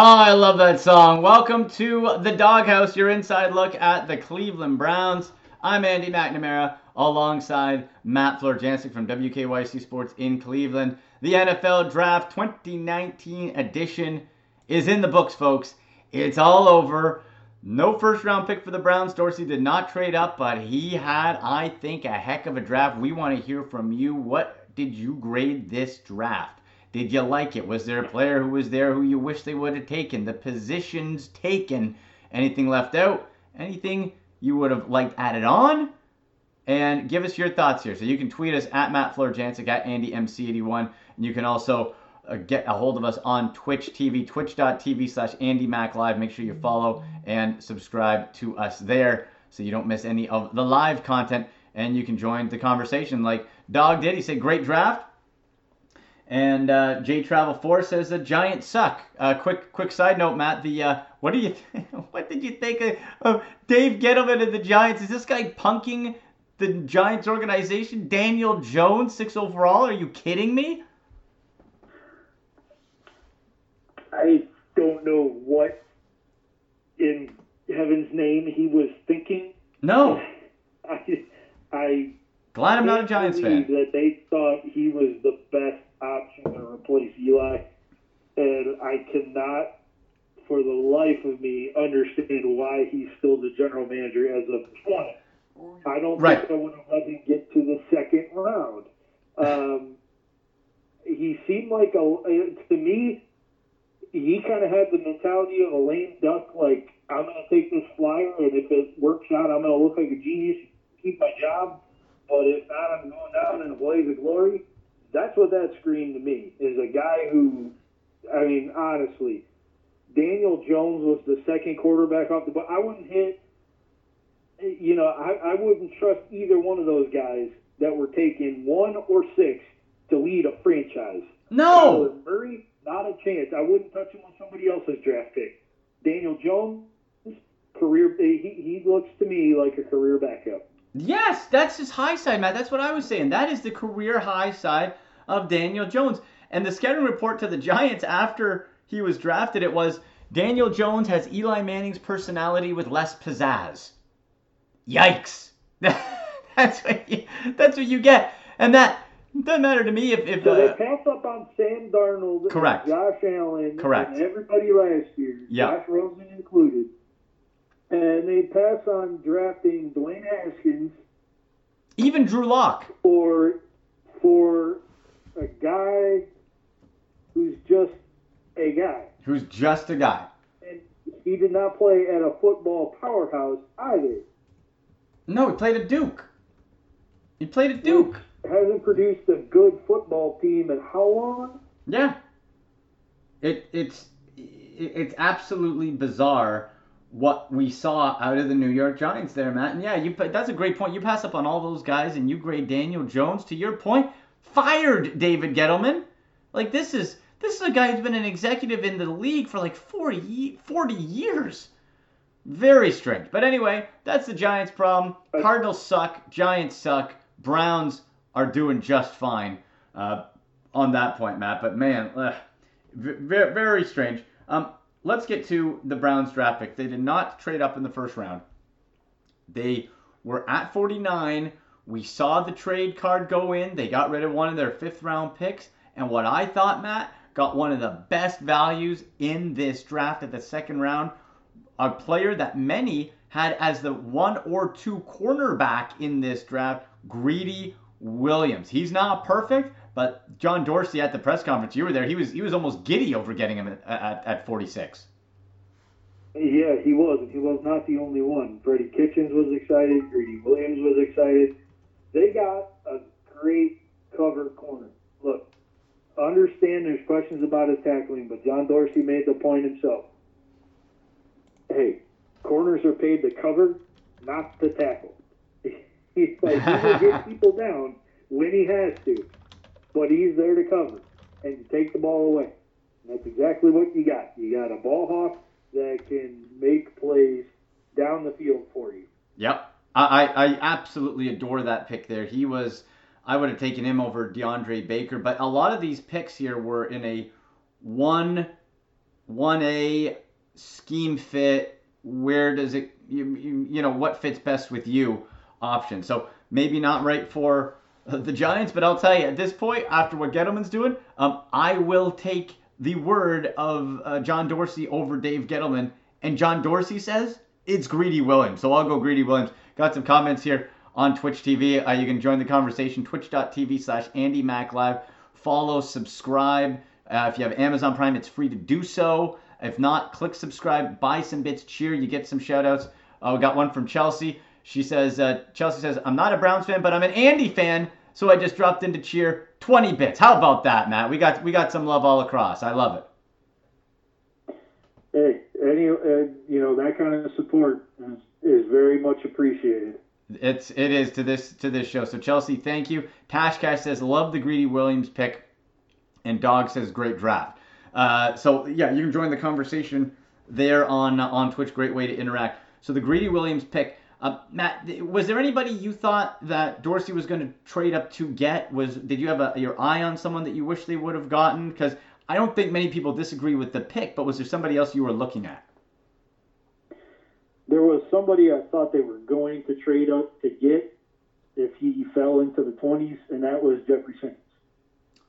Oh, I love that song. Welcome to the Doghouse, your inside look at the Cleveland Browns. I'm Andy McNamara alongside Matt Florjancic from WKYC Sports in Cleveland. The NFL Draft 2019 edition is in the books, folks. It's all over. No first round pick for the Browns. Dorsey did not trade up, but he had, I think, a heck of a draft. We want to hear from you. What did you grade this draft? Did you like it? Was there a player who was there who you wish they would have taken? The positions taken. Anything left out? Anything you would have liked added on? And give us your thoughts here. So you can tweet us at Matt Florjancic, at AndyMC81. And you can also uh, get a hold of us on Twitch TV, twitch.tv slash AndyMacLive. Make sure you follow and subscribe to us there so you don't miss any of the live content. And you can join the conversation like Dog did. He said, great draft. And uh, J Travel Four says the Giants suck. Uh, quick, quick side note, Matt. The uh, what do you, th- what did you think of, of Dave Gettleman and the Giants? Is this guy punking the Giants organization? Daniel Jones, six overall? Are you kidding me? I don't know what in heaven's name he was thinking. No. I, I glad I'm not a Giants fan. That they thought he was the best option to replace Eli, and I cannot, for the life of me, understand why he's still the general manager as of 20. I don't Right. think I would have let him get to the second round. Um, he seemed like a to me. He kind of had the mentality of a lame duck. Like I'm going to take this flyer, and if it works out, I'm going to look like a genius, keep my job. But if not, I'm going down in a blaze of glory. That's what that screamed to me. Is a guy who, I mean, honestly, Daniel Jones was the second quarterback off the. But I wouldn't hit you know, I, I wouldn't trust either one of those guys that were taken one or six to lead a franchise. No. Kyler Murray, not a chance. I wouldn't touch him with somebody else's draft pick. Daniel Jones, career, he, he looks to me like a career backup. Yes, that's his high side, Matt. That's what I was saying. That is the career high side of Daniel Jones. And the scouting report to the Giants after he was drafted, it was Daniel Jones has Eli Manning's personality with less pizzazz. Yikes! that's what you, that's what you get, and that doesn't matter to me if if So they uh, passed up on Sam Darnold, Correct. Josh Allen, Correct. and everybody last year, Yeah. Josh Rosen included. And they pass on drafting Dwayne Haskins even Drew Lock. or for a guy who's just a guy. who's just a guy. And he did not play at a football powerhouse either. No, he played at Duke. He played at Duke. Hasn't produced a good football team in how long? Yeah. It it's it's absolutely bizarre what we saw out of the New York Giants there, Matt. And yeah, you that's a great point. You pass up on all those guys and you grade Daniel Jones. To your point, fired David Gettleman. Like this is this is a guy who's been an executive in the league for like 40, 40 years. Very strange. But anyway, that's the Giants' problem. Cardinals suck. Giants suck. Browns are doing just fine uh, on that point, Matt. But man, ugh, very, very strange. Um, let's get to the Browns draft pick. They did not trade up in the first round. They were at 49. We saw the trade card go in. They got rid of one of their fifth round picks. And what I thought, Matt, got one of the best values in this draft at the second round. A player that many had as the one or two cornerback in this draft, Greedy Williams. He's not perfect, but John Dorsey at the press conference, you were there. He was he was almost giddy over getting him at, at, at 46. Yeah, he was. and He was not the only one. Freddie Kitchens was excited. Greedy Williams was excited. They got a great cover corner. Look, understand there's questions about his tackling, but John Dorsey made the point himself. Hey, corners are paid to cover, not to tackle. He's like, he will get people down when he has to, but he's there to cover and to take the ball away. And that's exactly what you got. You got a ball hawk that can make plays down the field for you. Yep. I, I, absolutely adore that pick there. He was, I would have taken him over DeAndre Baker, but a lot of these picks here were in a one one A scheme fit. Where does it you, you you know what fits best with you option. So maybe not right for the Giants, but I'll tell you at this point, after what Gettleman's doing, um, I will take the word of uh, John Dorsey over Dave Gettleman. And John Dorsey says it's Greedy Williams. So I'll go Greedy Williams. Got some comments here on Twitch TV. Uh, you can join the conversation, twitch.tv slash Andy Mac Live. Follow, subscribe. Uh, if you have Amazon Prime, it's free to do so. If not, click subscribe, buy some bits, cheer. You get some shout outs. Uh, we got one from Chelsea. She says, uh, Chelsea says, I'm not a Browns fan, but I'm an Andy fan, so I just dropped in to cheer 20 bits. How about that, Matt? We got we got some love all across. I love it. Hey, any uh, you know that kind of support is, is very much appreciated. It's it is to this to this show. So Chelsea, thank you. Tashcash says love the Greedy Williams pick, and Dog says great draft. Uh, so yeah, you can join the conversation there on on Twitch. Great way to interact. So the Greedy Williams pick. Uh, Matt, was there anybody you thought that Dorsey was going to trade up to get? Was did you have a, your eye on someone that you wish they would have gotten? Because I don't think many people disagree with the pick, but was there somebody else you were looking at? There was somebody I thought they were going to trade up to get if he fell into the 20s, and that was Jeffrey Simmons.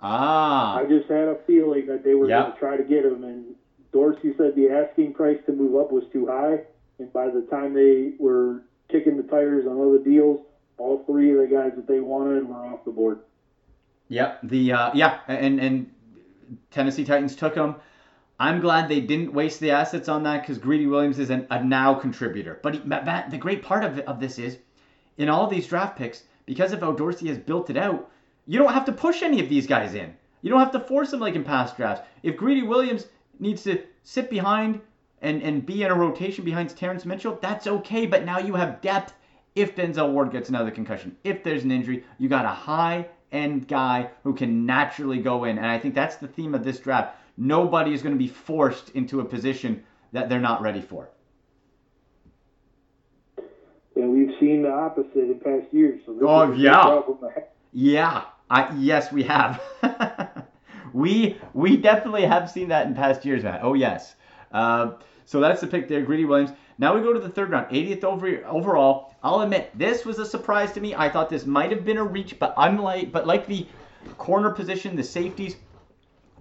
Ah. I just had a feeling that they were yep. going to try to get him, and Dorsey said the asking price to move up was too high, and by the time they were kicking the tires on other deals. All three of the guys that they wanted were off the board. Yep. The uh, yeah, and and Tennessee Titans took them. I'm glad they didn't waste the assets on that because Greedy Williams is an, a now contributor. But he, Matt, the great part of, of this is, in all these draft picks, because of how Dorsey has built it out, you don't have to push any of these guys in. You don't have to force them like in past drafts. If Greedy Williams needs to sit behind and, and be in a rotation behind Terrence Mitchell, that's okay. But now you have depth if Denzel Ward gets another concussion. If there's an injury, you got a high end guy who can naturally go in. And I think that's the theme of this draft. Nobody is going to be forced into a position that they're not ready for. And we've seen the opposite in past years. So oh yeah, yeah. I, yes, we have. we we definitely have seen that in past years, Matt. Oh yes. Uh, so that's the pick there, Greedy Williams. Now we go to the third round, 80th over, overall. I'll admit this was a surprise to me. I thought this might have been a reach, but unlike but like the corner position, the safeties,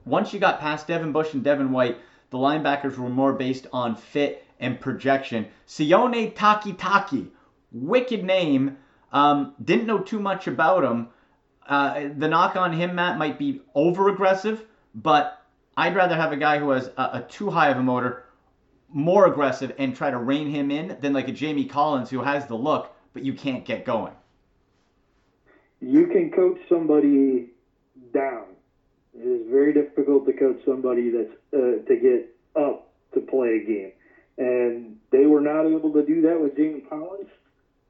once you got past Devin Bush and Devin White, the linebackers were more based on fit and projection. Sione Takitaki, wicked name. Um, didn't know too much about him. Uh, the knock on him, Matt, might be over aggressive, but I'd rather have a guy who has a, a too high of a motor, more aggressive, and try to rein him in than like a Jamie Collins who has the look, but you can't get going. You can coach somebody down. It is very difficult to coach somebody that's uh, to get up to play a game, and they were not able to do that with Jamie Collins.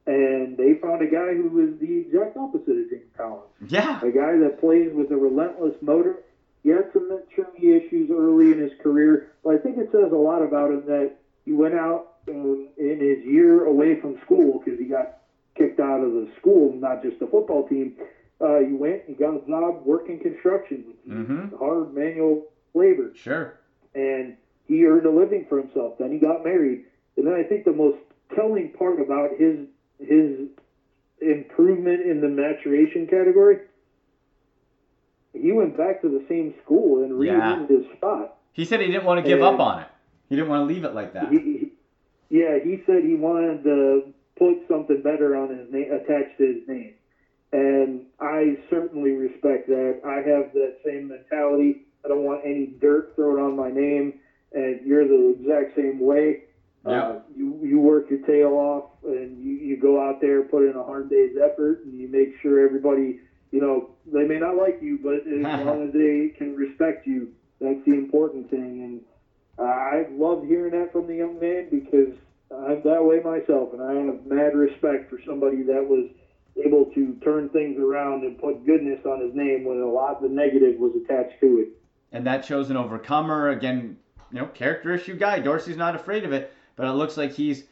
And they found a guy who was the exact opposite of Jamie Collins. Yeah, a guy that plays with a relentless motor he had some maturity issues early in his career, but I think it says a lot about him that he went out um, in his year away from school because he got kicked out of the school, not just the football team. Uh, he went and got a job working construction, mm-hmm. hard manual labor. Sure. And he earned a living for himself. Then he got married. And then I think the most telling part about his his improvement in the maturation category he went back to the same school and renamed yeah. his spot. He said he didn't want to give and up on it. He didn't want to leave it like that. He, he, yeah, he said he wanted to put something better on his name, attached to his name. And I certainly respect that. I have that same mentality. I don't want any dirt thrown on my name, and you're the exact same way. Yeah. Uh, you you work your tail off, and you, you go out there, put in a hard day's effort, and you make sure everybody you know, they may not like you, but as long as they can respect you, that's the important thing. And uh, I love hearing that from the young man because I'm that way myself, and I have mad respect for somebody that was able to turn things around and put goodness on his name when a lot of the negative was attached to it. And that shows an overcomer. Again, you know, character issue guy. Dorsey's not afraid of it, but it looks like he's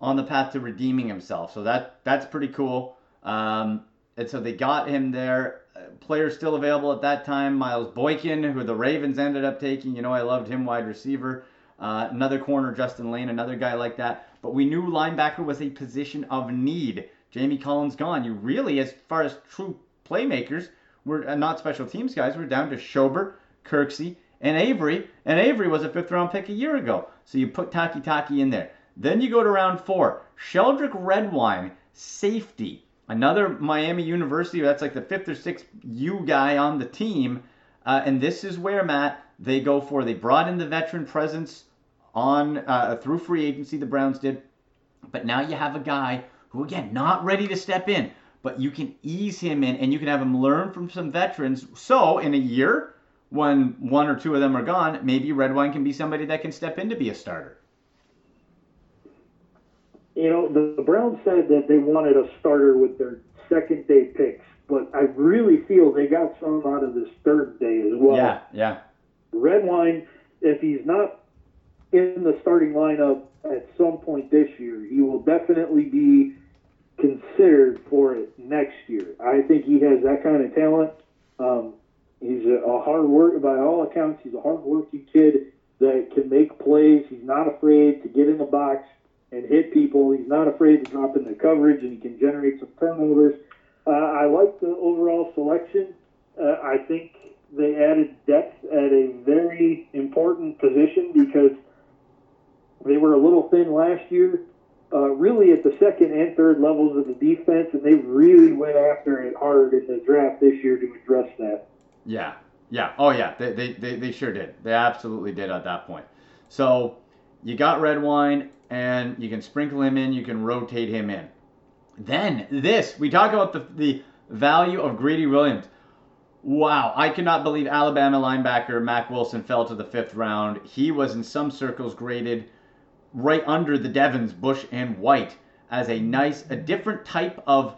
on the path to redeeming himself. So that that's pretty cool. Um, and so they got him there. players still available at that time. Miles Boykin, who the Ravens ended up taking. You know, I loved him, wide receiver. Uh, another corner, Justin Layne, another guy like that. But we knew linebacker was a position of need. Jamie Collins gone. You really, as far as true playmakers, we're uh, not special teams guys. We're down to Schobert, Kirksey, and Avery. And Avery was a fifth round pick a year ago. So you put Takitaki in there. Then you go to round four. Sheldrick Redwine, safety. Another Miami University, that's like the fifth or sixth U guy on the team. Uh, and this is where, Matt, they go for. They brought in the veteran presence on uh, through free agency, the Browns did. But now you have a guy who, again, not ready to step in, but you can ease him in and you can have him learn from some veterans. So in a year, when one or two of them are gone, maybe Redwine can be somebody that can step in to be a starter. You know, the, the Browns said that they wanted a starter with their second day picks, but I really feel they got some out of this third day as well. Yeah, yeah. Redwine, if he's not in the starting lineup at some point this year, he will definitely be considered for it next year. I think he has that kind of talent. Um, he's a, a hard work by all accounts. He's a hard working kid that can make plays. He's not afraid to get in the box and hit people. He's not afraid to drop into coverage, and he can generate some turnovers. Uh, I like the overall selection. Uh, I think they added depth at a very important position because they were a little thin last year, uh, really at the second and third levels of the defense, and they really went after it hard in the draft this year to address that. Yeah, yeah, oh yeah, they, they, they, they sure did. They absolutely did at that point. So you got Redwine, and you can sprinkle him in, you can rotate him in. Then this, we talk about the, the value of Greedy Williams. Wow, I cannot believe Alabama linebacker Mack Wilson fell to the fifth round. He was in some circles graded right under the Devins, Bush, and White as a nice, a different type of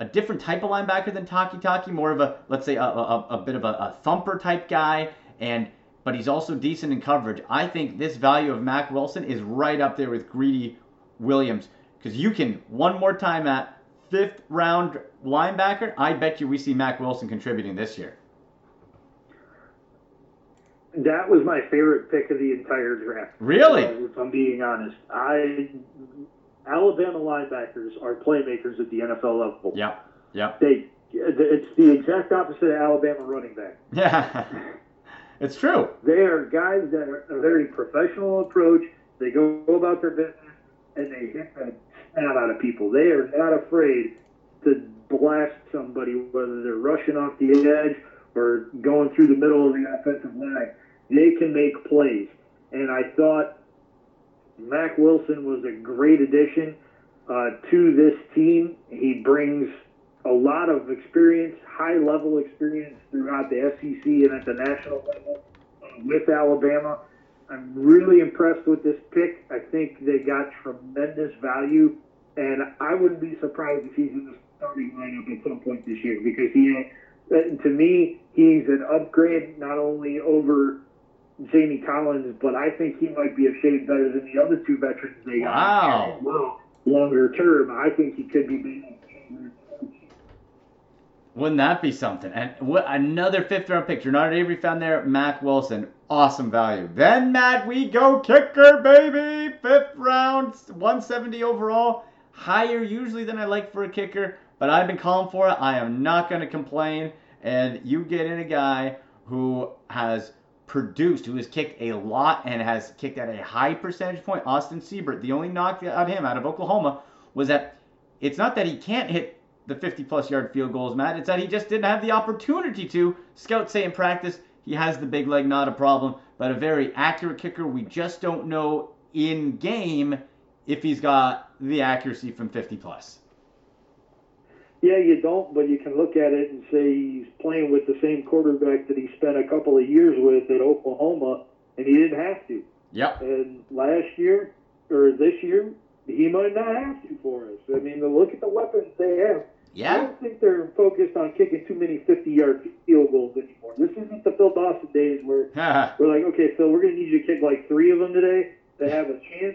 a different type of linebacker than Takitaki, more of a let's say a, a, a bit of a, a, thumper type guy, and but he's also decent in coverage. I think this value of Mack Wilson is right up there with Greedy Williams because you can one more time at fifth round linebacker. I bet you we see Mack Wilson contributing this year. That was my favorite pick of the entire draft. Really? Uh, if I'm being honest, I Alabama linebackers are playmakers at the NFL level. Yep. Yep. They it's the exact opposite of Alabama running back. Yeah. it's true. They are guys that are a very professional approach. They go about their business and they hit the snot out of people. They are not afraid to blast somebody, whether they're rushing off the edge or going through the middle of the offensive line. They can make plays. And I thought Mack Wilson was a great addition uh, to this team. He brings a lot of experience, high level experience throughout the SEC and at the national level uh, with Alabama. I'm really impressed with this pick. I think they got tremendous value, and I wouldn't be surprised if he's in the starting lineup at some point this year because he, uh, to me, he's an upgrade not only over Jamie Collins, but I think he might be a shade better than the other two veterans they got. Wow. Well, longer term, I think he could be. Wouldn't that be something? And what another fifth round pick. Not Avery found there. Mack Wilson, awesome value. Then Matt, we go kicker, baby. Fifth round, 170 overall, higher usually than I like for a kicker. But I've been calling for it. I am not going to complain. And you get in a guy who has produced, who has kicked a lot and has kicked at a high percentage point. Austin Seibert, the only knock on him out of Oklahoma was that it's not that he can't hit the 50 plus yard field goals, Matt. It's that he just didn't have the opportunity to. Scouts say in practice he has the big leg, not a problem, but a very accurate kicker. We just don't know in game if he's got the accuracy from 50 plus. Yeah, you don't, but you can look at it and say he's playing with the same quarterback that he spent a couple of years with at Oklahoma, and he didn't have to. Yep. And last year, or this year, he might not have to for us. I mean, look at the weapons they have. Yeah. I don't think they're focused on kicking too many 50-yard field goals anymore. This isn't the Phil Dawson days where we're like, okay, Phil, we're going to need you to kick like three of them today to have a chance.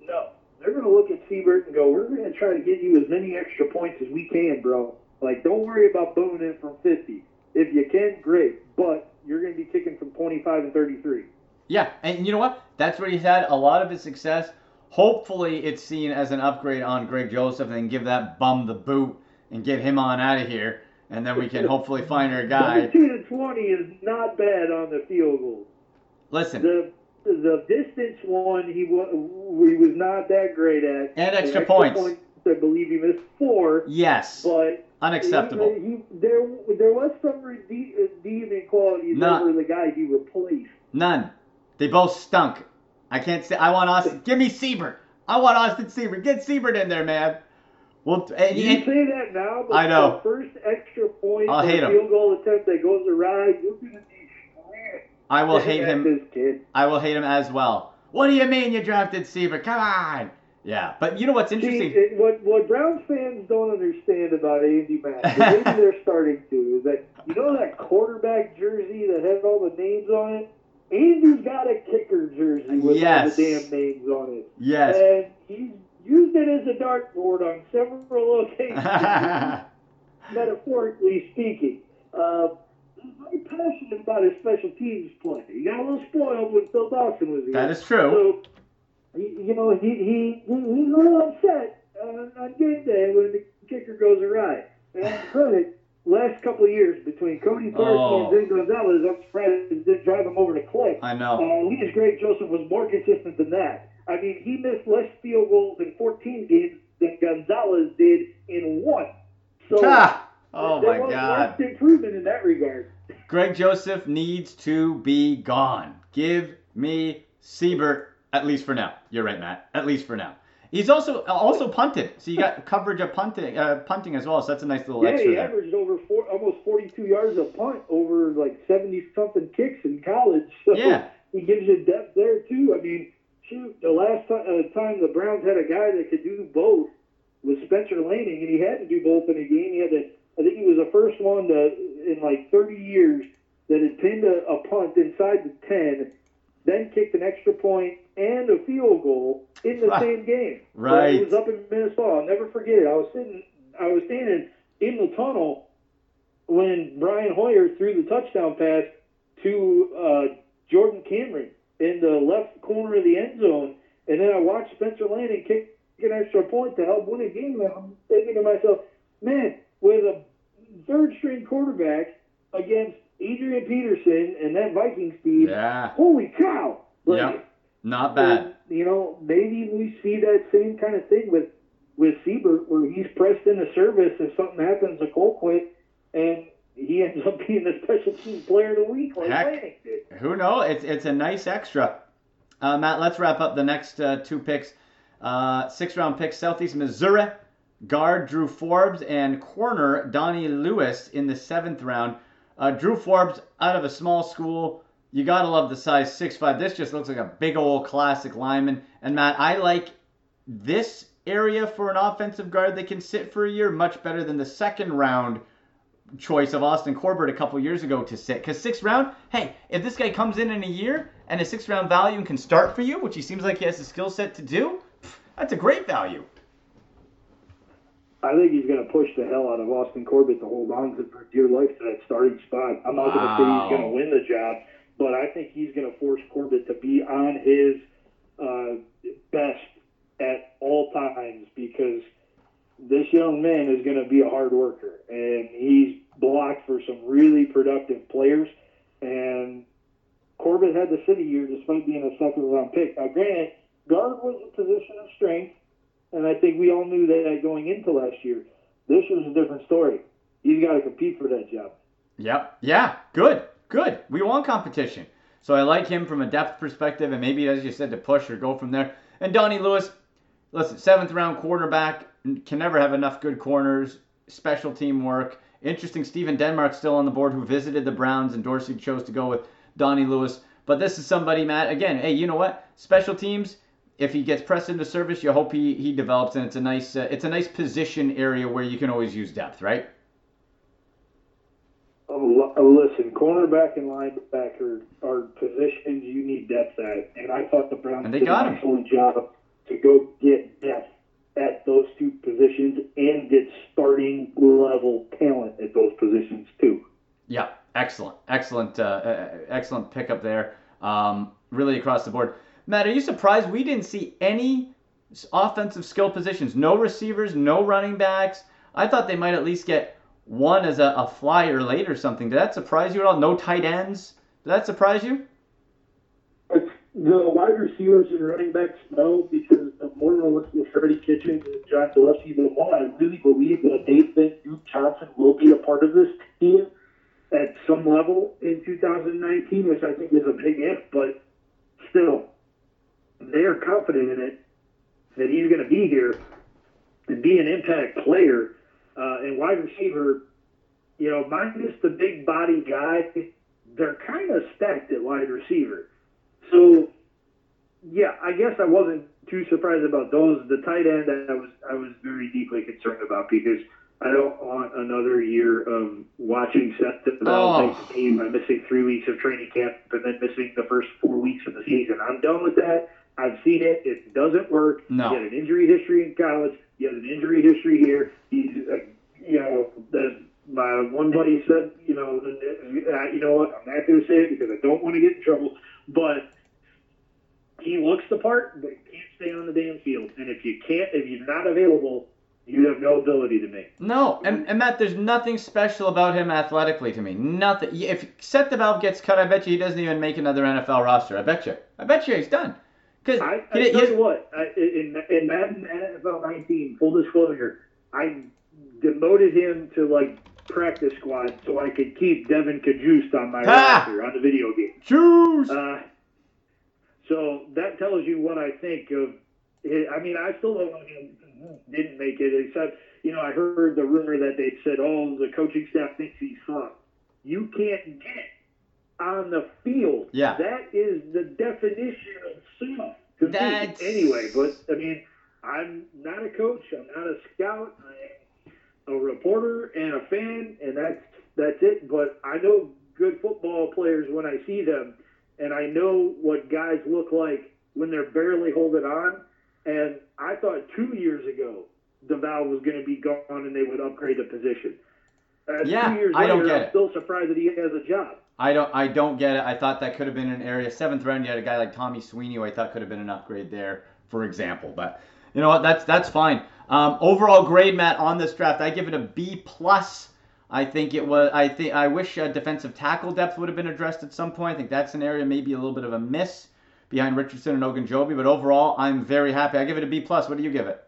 No, they're going to look at Seibert and go, we're going to try to get you as many extra points as we can, bro. Like, don't worry about booming in from 50. If you can, great. But you're going to be kicking from 25 and 33. Yeah, and you know what? That's where he's had a lot of his success. Hopefully, it's seen as an upgrade on Greg Joseph and give that bum the boot and get him on out of here. And then we can hopefully find our guy. 17 and 20 is not bad on the field goal. Listen, The the distance one he was he was not that great at. And extra The points. I believe he missed four. yes, But unacceptable. He, he, there, there was some rede- redeeming qualities No. over the guy he replaced. None. They both stunk. I can't say. I want Austin. Give me Seibert. I want Austin Seibert. Get Seibert in there, man. Well, and, You and- say that now, but I know. the first extra point I'll hate him. field goal attempt that goes awry, you're gonna be. I will hate him. I will hate him as well. What do you mean you drafted Seaver? Come on. Yeah, but you know what's See, interesting? it, what what Browns fans don't understand about Andy Mack, maybe they're starting to, is that you know that quarterback jersey that has all the names on it. Andy's got a kicker jersey with Yes. all the damn names on it, Yes. and he's used it as a dartboard on several occasions, metaphorically speaking. Uh, very passionate about his special teams play. He got a little spoiled when Phil Dawson was here. that is true. So, you know, he, he, he he's a little upset on, on game day when the kicker goes awry. And credit, last couple of years between Cody Parkey Oh. and Zane Gonzalez, I'm surprised it didn't drive him over the cliff. I Uh, know. at least Greg Joseph was more consistent than that. I mean, he missed less field goals in 14 games than Gonzalez did in one. So Ah! Oh there my was God. improvement in that regard. Greg Joseph needs to be gone. Give me Seibert, at least for now. You're right, Matt. At least for now. He's also also punted, so you got coverage of punting, uh, punting as well. So that's a nice little Yeah, extra Yeah, he there. averaged over four, almost 42 yards a punt over like 70 something kicks in college. So Yeah. he gives you depth there too. I mean, shoot, the last time, uh, time the Browns had a guy that could do both was Spencer Lanning, and he had to do both in a game. He had to, I think he was the first one to in like 30 years that had pinned a, a punt inside the 10, then kicked an extra point and a field goal in the same game. Right. It was up in Minnesota. I'll never forget it. I was sitting, I was standing in the tunnel when Brian Hoyer threw the touchdown pass to uh, Jordan Cameron in the left corner of the end zone, and then I watched Spencer Lanning kick an extra point to help win a game. And I'm thinking to myself, man, with a third string quarterback against Adrian Peterson and that Viking speed, Yeah, holy cow! Like, Yep. not bad. and, you know, maybe we see that same kind of thing with with Seibert, where he's pressed into service if something happens to Colquitt, and he ends up being the special team player of the week like Heck. Who knows? It's it's a nice extra. Uh, Matt, let's wrap up the next uh, two picks. Uh, six round picks, Southeast Missouri. Guard Drew Forbes and corner Donnie Lewis in the seventh round. Uh, Drew Forbes out of a small school. You gotta love the size six 6'5. This just looks like a big old classic lineman. And Matt, I like this area for an offensive guard that can sit for a year much better than the second round choice of Austin Corbett a couple years ago to sit. Because sixth round, hey, if this guy comes in in a year and a sixth round value and can start for you, which he seems like he has the skill set to do, that's a great value. I think he's going to push the hell out of Austin Corbett to hold on to for dear life to that starting spot. I'm not going to say he's going to win the job, but I think he's going to force Corbett to be on his uh, best at all times because this young man is going to be a hard worker, and he's blocked for some really productive players. And Corbett had the city year despite being a second round pick. Now, granted, guard was a position of strength, and I think we all knew that going into last year. This was a different story. He's got to compete for that job. Yep. Yeah. Good. Good. We want competition. So I like him from a depth perspective, and maybe as you said to push or go from there. And Donnie Lewis, listen, seventh round quarterback can never have enough good corners, special team work. Interesting. Stephen Denmark still on the board who visited the Browns, and Dorsey chose to go with Donnie Lewis. But this is somebody, Matt. Again, hey, you know what? Special teams. If he gets pressed into service, you hope he, he develops, and it's a nice uh, it's a nice position area where you can always use depth, right? Oh, listen, cornerback and linebacker are positions you need depth at, and I thought the Browns And they did got an excellent job to go get depth at those two positions and get starting level talent at those positions too. Yeah, excellent, excellent, uh, uh, excellent pickup there. Um, really across the board. Matt, are you surprised we didn't see any offensive skill positions? No receivers, no running backs. I thought they might at least get one as a, a flyer late or something. Did that surprise you at all? No tight ends. Did that surprise you? The wide receivers and running backs, no, because the more at Freddie Kitchens and John Gillespie, the more I really believe that they think Duke Johnson will be a part of this team at some level in 2019, which I think is a big if, but still, they are confident in it that he's going to be here and be an impact player. Uh, and wide receiver, you know, minus the big body guy, they're kind of stacked at wide receiver. So, yeah, I guess I wasn't too surprised about those. The tight end, that I was I was very deeply concerned about because I don't want another year of watching Seth develop oh. a team by missing three weeks of training camp and then missing the first four weeks of the season. I'm done with that. I've seen it. It doesn't work. No. He had an injury history in college. He has an injury history here. He's, uh, you know, the, my one buddy said, you know, uh, you know what? I'm not going to say it because I don't want to get in trouble. But he looks the part, but can't stay on the damn field. And if you can't, if you're not available, you have no ability to make. No, and, and Matt, there's nothing special about him athletically to me. Nothing. If Seth DeValve gets cut, I bet you he doesn't even make another NFL roster. I bet you. I bet you he's done. Because I, I he, tell you what, I, in, in Madden NFL 19, full disclosure, I demoted him to like practice squad so I could keep Devon Cajuste on my ah! roster on the video game. Choose. Uh, so that tells you what I think of. I mean, I still don't know him didn't make it. Except, you know, I heard the rumor that they said, "Oh, the coaching staff thinks he's sucked." You can't get on the field. Yeah, that is the definition of suck to That's... Anyway, but I mean, I'm not a coach. I'm not a scout. I'm a reporter and a fan, and that's that's it. But I know good football players when I see them, and I know what guys look like when they're barely holding on. And I thought two years ago DeValve was going to be gone and they would upgrade the position. Uh, yeah, two years I don't get I'm it. still surprised that he has a job. I don't I don't get it. I thought that could have been an area seventh round. You had a guy like Tommy Sweeney, who I thought could have been an upgrade there, for example. But you know what? That's that's fine. Um, overall grade, Matt, on this draft, I give it a B plus. I think it was. I think I wish uh, defensive tackle depth would have been addressed at some point. I think that's an area maybe a little bit of a miss behind Richardson and Ogunjobi. But overall, I'm very happy. I give it a B plus. What do you give it?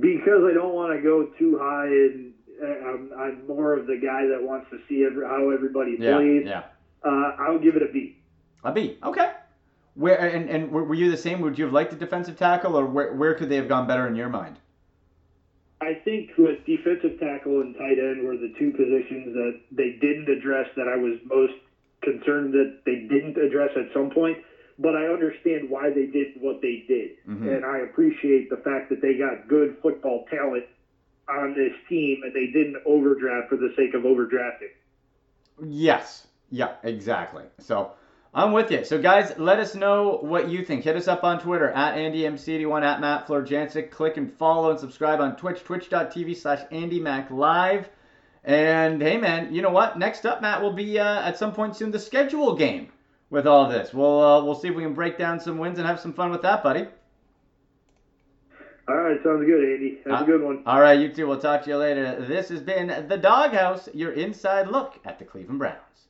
Because I don't want to go too high, and uh, I'm, I'm, more of the guy that wants to see every, how everybody yeah, plays. Yeah. Uh, I'll give it a B. A B. Okay. Where and, and were you the same? Would you have liked a defensive tackle, or where where could they have gone better in your mind? I think with defensive tackle and tight end were the two positions that they didn't address that I was most concerned that they didn't address at some point. But I understand why they did what they did, mm-hmm. and I appreciate the fact that they got good football talent on this team, and they didn't overdraft for the sake of overdrafting. Yes. Yeah. Exactly. So. I'm with you. So, guys, let us know what you think. Hit us up on Twitter at AndyMC81, at Matt Florjancic. Click and follow and subscribe on Twitch, twitch.tv slash AndyMacLive. And hey, man, you know what? Next up, Matt, will be uh, at some point soon the schedule game with all this. We'll uh, we'll see if we can break down some wins and have some fun with that, buddy. All right, sounds good, Andy. Have uh, a good one. All right, you too. We'll talk to you later. This has been the Doghouse, your inside look at the Cleveland Browns.